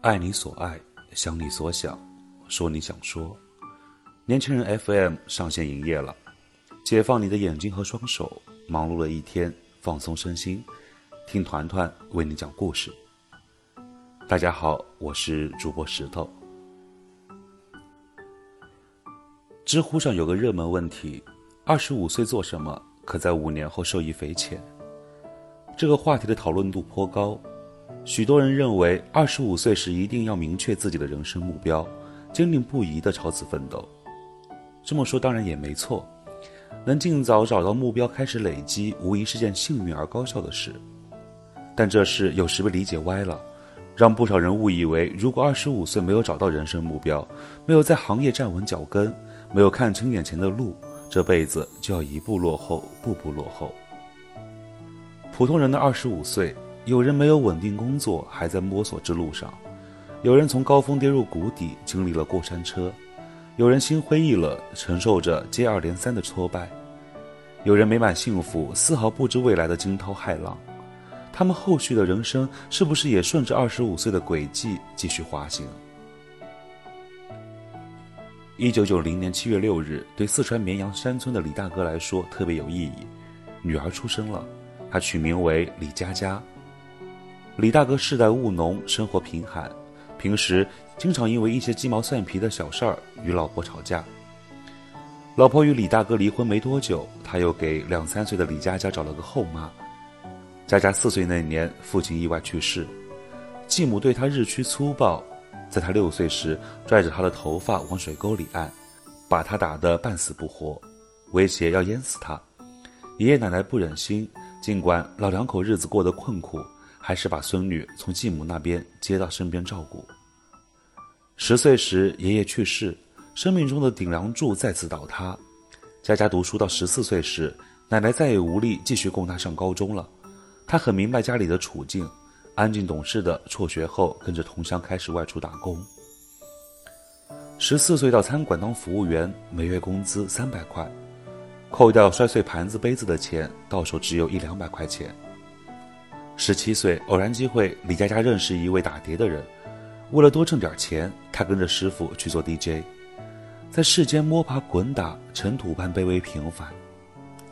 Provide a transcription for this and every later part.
爱你所爱，想你所想，说你想说。年轻人 FM 上线营业了，解放你的眼睛和双手，忙碌了一天，放松身心，听团团为你讲故事。大家好，我是主播石头。知乎上有个热门问题：二十五岁做什么可在五年后受益匪浅？这个话题的讨论度颇高。许多人认为，二十五岁时一定要明确自己的人生目标，坚定不移地朝此奋斗。这么说当然也没错，能尽早找到目标开始累积，无疑是件幸运而高效的事。但这事有时被理解歪了，让不少人误以为，如果二十五岁没有找到人生目标，没有在行业站稳脚跟，没有看清眼前的路，这辈子就要一步落后，步步落后。普通人的二十五岁。有人没有稳定工作，还在摸索之路上；有人从高峰跌入谷底，经历了过山车；有人心灰意冷，承受着接二连三的挫败；有人美满幸福，丝毫不知未来的惊涛骇浪。他们后续的人生是不是也顺着二十五岁的轨迹继续滑行？一九九零年七月六日，对四川绵阳山村的李大哥来说特别有意义，女儿出生了，他取名为李佳佳。李大哥世代务农，生活贫寒，平时经常因为一些鸡毛蒜皮的小事儿与老婆吵架。老婆与李大哥离婚没多久，他又给两三岁的李佳佳找了个后妈。佳佳四岁那年，父亲意外去世，继母对他日趋粗暴，在他六岁时拽着他的头发往水沟里按，把他打得半死不活，威胁要淹死他。爷爷奶奶不忍心，尽管老两口日子过得困苦。还是把孙女从继母那边接到身边照顾。十岁时，爷爷去世，生命中的顶梁柱再次倒塌。佳佳读书到十四岁时，奶奶再也无力继续供她上高中了。她很明白家里的处境，安静懂事的辍学后，跟着同乡开始外出打工。十四岁到餐馆当服务员，每月工资三百块，扣掉摔碎盘子杯子的钱，到手只有一两百块钱。十七岁，偶然机会，李佳佳认识一位打碟的人。为了多挣点钱，他跟着师傅去做 DJ，在世间摸爬滚打，尘土般卑微平凡。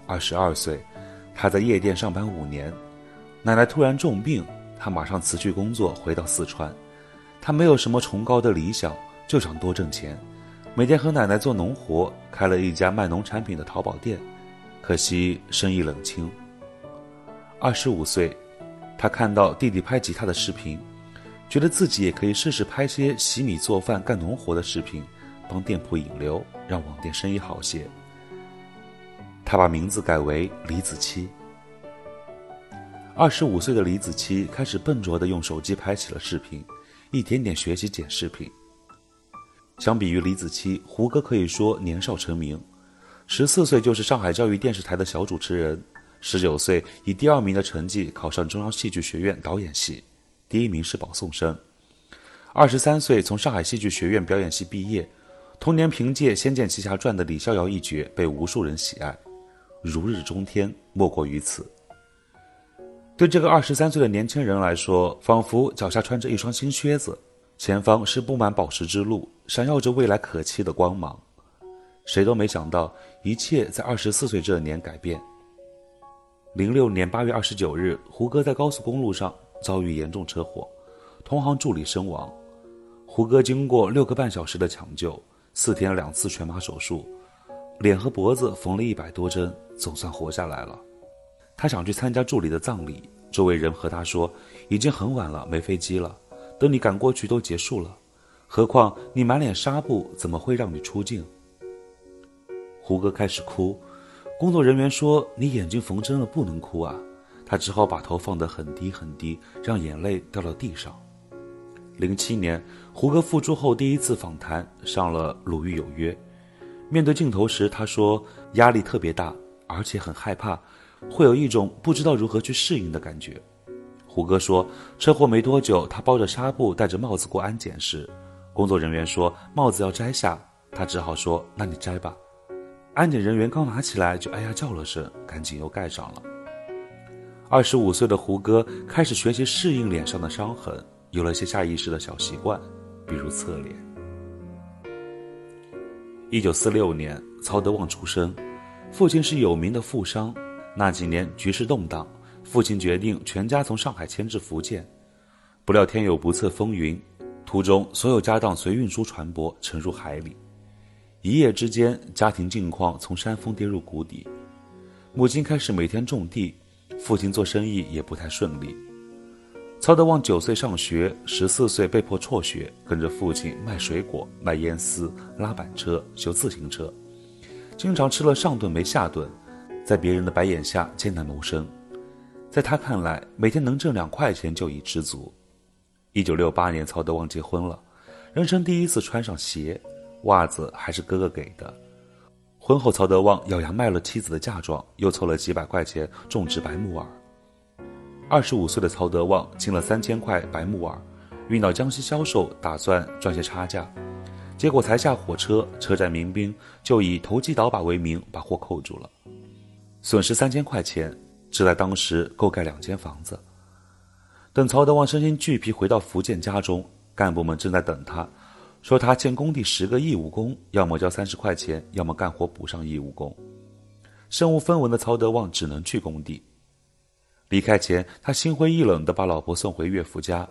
二十二岁，他在夜店上班五年，奶奶突然重病，他马上辞去工作，回到四川。他没有什么崇高的理想，就想多挣钱，每天和奶奶做农活，开了一家卖农产品的淘宝店，可惜生意冷清。二十五岁。他看到弟弟拍吉他的视频，觉得自己也可以试试拍些洗米做饭、干农活的视频，帮店铺引流，让网店生意好些。他把名字改为李子柒。二十五岁的李子柒开始笨拙地用手机拍起了视频，一点点学习剪视频。相比于李子柒，胡歌可以说年少成名，十四岁就是上海教育电视台的小主持人。十九岁以第二名的成绩考上中央戏剧学院导演系，第一名是保送生。二十三岁从上海戏剧学院表演系毕业，同年凭借《仙剑奇侠传》的李逍遥一角被无数人喜爱，如日中天，莫过于此。对这个二十三岁的年轻人来说，仿佛脚下穿着一双新靴子，前方是布满宝石之路，闪耀着未来可期的光芒。谁都没想到，一切在二十四岁这年改变。零六年八月二十九日，胡歌在高速公路上遭遇严重车祸，同行助理身亡。胡歌经过六个半小时的抢救，四天两次全麻手术，脸和脖子缝了一百多针，总算活下来了。他想去参加助理的葬礼，周围人和他说：“已经很晚了，没飞机了，等你赶过去都结束了。何况你满脸纱布，怎么会让你出镜？”胡歌开始哭。工作人员说：“你眼睛缝针了，不能哭啊。”他只好把头放得很低很低，让眼泪掉到地上。零七年，胡歌复出后第一次访谈上了《鲁豫有约》，面对镜头时，他说：“压力特别大，而且很害怕，会有一种不知道如何去适应的感觉。”胡歌说：“车祸没多久，他包着纱布，戴着帽子过安检时，工作人员说帽子要摘下，他只好说：‘那你摘吧。’”安检人员刚拿起来就哎呀叫了声，赶紧又盖上了。二十五岁的胡歌开始学习适应脸上的伤痕，有了些下意识的小习惯，比如侧脸。一九四六年，曹德旺出生，父亲是有名的富商。那几年局势动荡，父亲决定全家从上海迁至福建。不料天有不测风云，途中所有家当随运输船舶沉入海里，一夜之间，家庭境况从山峰跌入谷底。母亲开始每天种地，父亲做生意也不太顺利。曹德旺九岁上学，十四岁被迫辍学，跟着父亲卖水果、卖烟丝、拉板车、修自行车，经常吃了上顿没下顿，在别人的白眼下艰难谋生。在他看来，每天能挣两块钱就已知足。一九六八年，曹德旺结婚了，人生第一次穿上鞋，袜子还是哥哥给的。婚后，曹德旺咬牙卖了妻子的嫁妆，又凑了几百块钱种植白木耳。二十五岁的曹德旺进了三千块白木耳，运到江西销售，打算赚些差价。结果才下火车，车站民兵就以投机倒把为名把货扣住了，损失三千块钱，这在当时够盖两间房子。等曹德旺身心俱疲回到福建家中，干部们正在等他，说他欠工地十个义务工，要么交三十块钱，要么干活补上义务工。身无分文的曹德旺只能去工地。离开前，他心灰意冷地把老婆送回岳父家，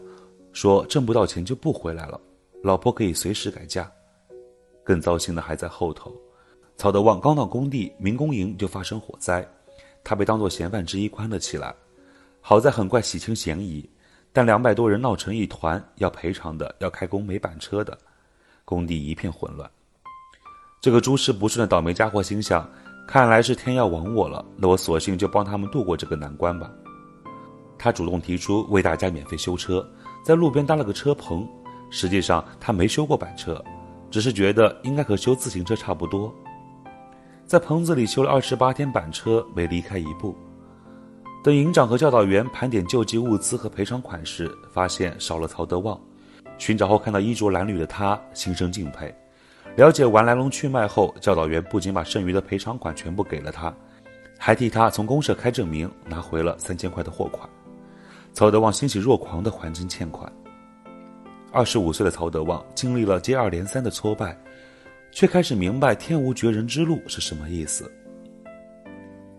说挣不到钱就不回来了，老婆可以随时改嫁。更糟心的还在后头，曹德旺刚到工地，民工营就发生火灾，他被当作嫌犯之一关了起来。好在很快洗清嫌疑，但两百多人闹成一团，要赔偿的，要开工没板车的，工地一片混乱。这个诸事不顺的倒霉家伙心想：看来是天要亡我了，那我索性就帮他们度过这个难关吧。他主动提出为大家免费修车，在路边搭了个车棚。实际上他没修过板车，只是觉得应该和修自行车差不多。在棚子里修了二十八天板车，没离开一步。等营长和教导员盘点救济物资和赔偿款时，发现少了曹德旺。寻找后看到衣着褴褛的他，心生敬佩。了解完来龙去脉后，教导员不仅把剩余的赔偿款全部给了他，还替他从公社开证明，拿回了三千块的货款。曹德旺欣喜若狂地还清欠款。二十五岁的曹德旺经历了接二连三的挫败，却开始明白“天无绝人之路”是什么意思。《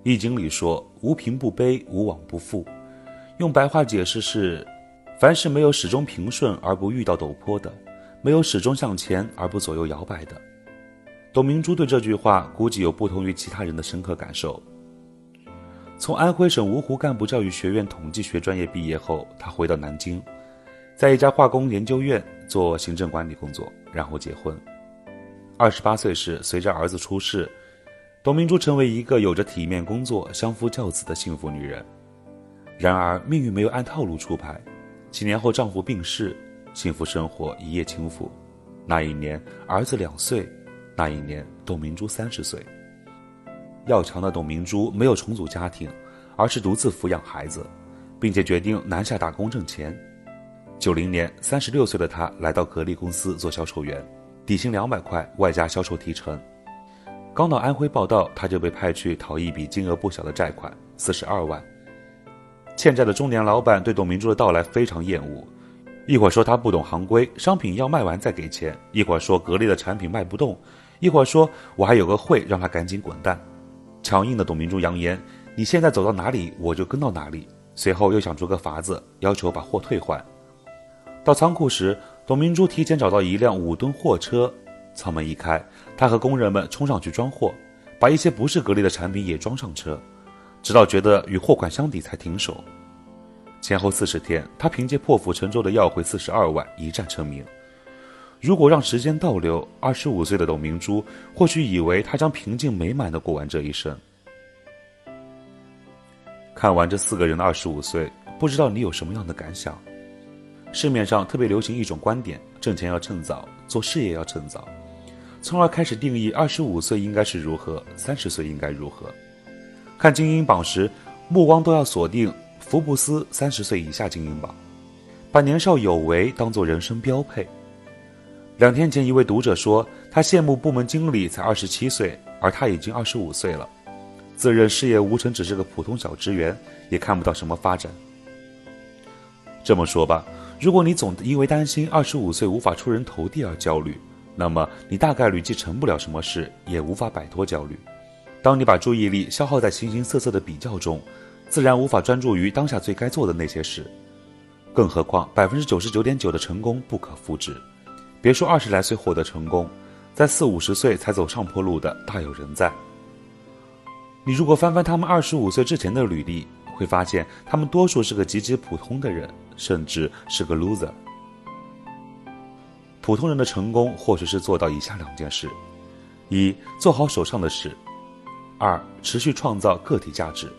易经》里说：“无贫不卑，无往不复。”用白话解释是：凡是没有始终平顺而不遇到陡坡的，没有始终向前而不左右摇摆的。董明珠对这句话估计有不同于其他人的深刻感受。从安徽省芜湖干部教育学院统计学专业毕业后，他回到南京，在一家化工研究院做行政管理工作，然后结婚。二十八岁时，随着儿子出世，董明珠成为一个有着体面工作、相夫教子的幸福女人。然而，命运没有按套路出牌，几年后丈夫病逝，幸福生活一夜倾覆。那一年，儿子两岁；那一年，董明珠三十岁。要强的董明珠没有重组家庭，而是独自抚养孩子，并且决定南下打工挣钱。九零年，三十六岁的她来到格力公司做销售员，底薪两百块，外加销售提成。刚到安徽报道，她就被派去讨一笔金额不小的债款，四十二万。欠债的中年老板对董明珠的到来非常厌恶，一会儿说他不懂行规，商品要卖完再给钱；一会儿说格力的产品卖不动；一会儿说我还有个会，让他赶紧滚蛋。强硬的董明珠扬言：“你现在走到哪里，我就跟到哪里。”随后又想出个法子，要求把货退换。到仓库时，董明珠提前找到一辆五吨货车，舱门一开，他和工人们冲上去装货，把一些不是格力的产品也装上车，直到觉得与货款相抵才停手。前后四十天，他凭借破釜沉舟的要回四十二万，一战成名。如果让时间倒流，二十五岁的董明珠或许以为她将平静美满的过完这一生。看完这四个人的二十五岁，不知道你有什么样的感想？市面上特别流行一种观点：挣钱要趁早，做事业要趁早，从而开始定义二十五岁应该是如何，三十岁应该如何。看精英榜时，目光都要锁定福布斯三十岁以下精英榜，把年少有为当做人生标配。两天前，一位读者说，他羡慕部门经理才二十七岁，而他已经二十五岁了，自认事业无成，只是个普通小职员，也看不到什么发展。这么说吧，如果你总因为担心二十五岁无法出人头地而焦虑，那么你大概率既成不了什么事，也无法摆脱焦虑。当你把注意力消耗在形形色色的比较中，自然无法专注于当下最该做的那些事。更何况百分之九十九点九的成功不可复制，别说二十来岁获得成功，在四五十岁才走上坡路的大有人在。你如果翻翻他们二十五岁之前的履历，会发现他们多数是个极其普通的人。甚至是个 loser。普通人的成功，或许是做到以下两件事：一、做好手上的事；二、持续创造个体价值。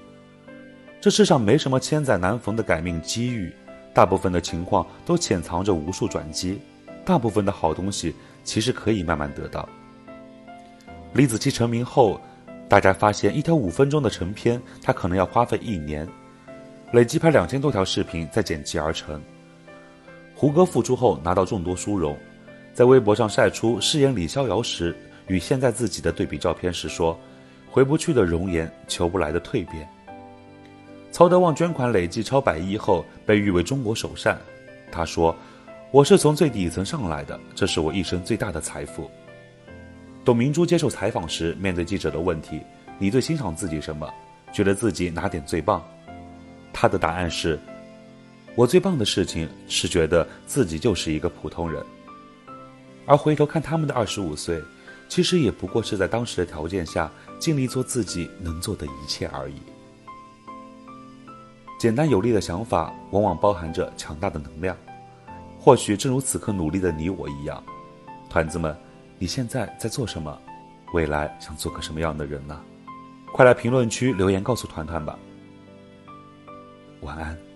这世上没什么千载难逢的改命机遇，大部分的情况都潜藏着无数转机。大部分的好东西其实可以慢慢得到。李子柒成名后，大家发现一条五分钟的成片，他可能要花费一年。累计拍两千多条视频，再剪辑而成。胡歌复出后拿到众多殊荣，在微博上晒出饰演李逍遥时与现在自己的对比照片时说：“回不去的容颜，求不来的蜕变。”曹德旺捐款累计超百亿后被誉为中国首善，他说：“我是从最底层上来的，这是我一生最大的财富。”董明珠接受采访时面对记者的问题：“你最欣赏自己什么？觉得自己哪点最棒？”他的答案是：我最棒的事情是觉得自己就是一个普通人。而回头看他们的二十五岁，其实也不过是在当时的条件下尽力做自己能做的一切而已。简单有力的想法往往包含着强大的能量。或许正如此刻努力的你我一样，团子们，你现在在做什么？未来想做个什么样的人呢？快来评论区留言告诉团团吧。晚安。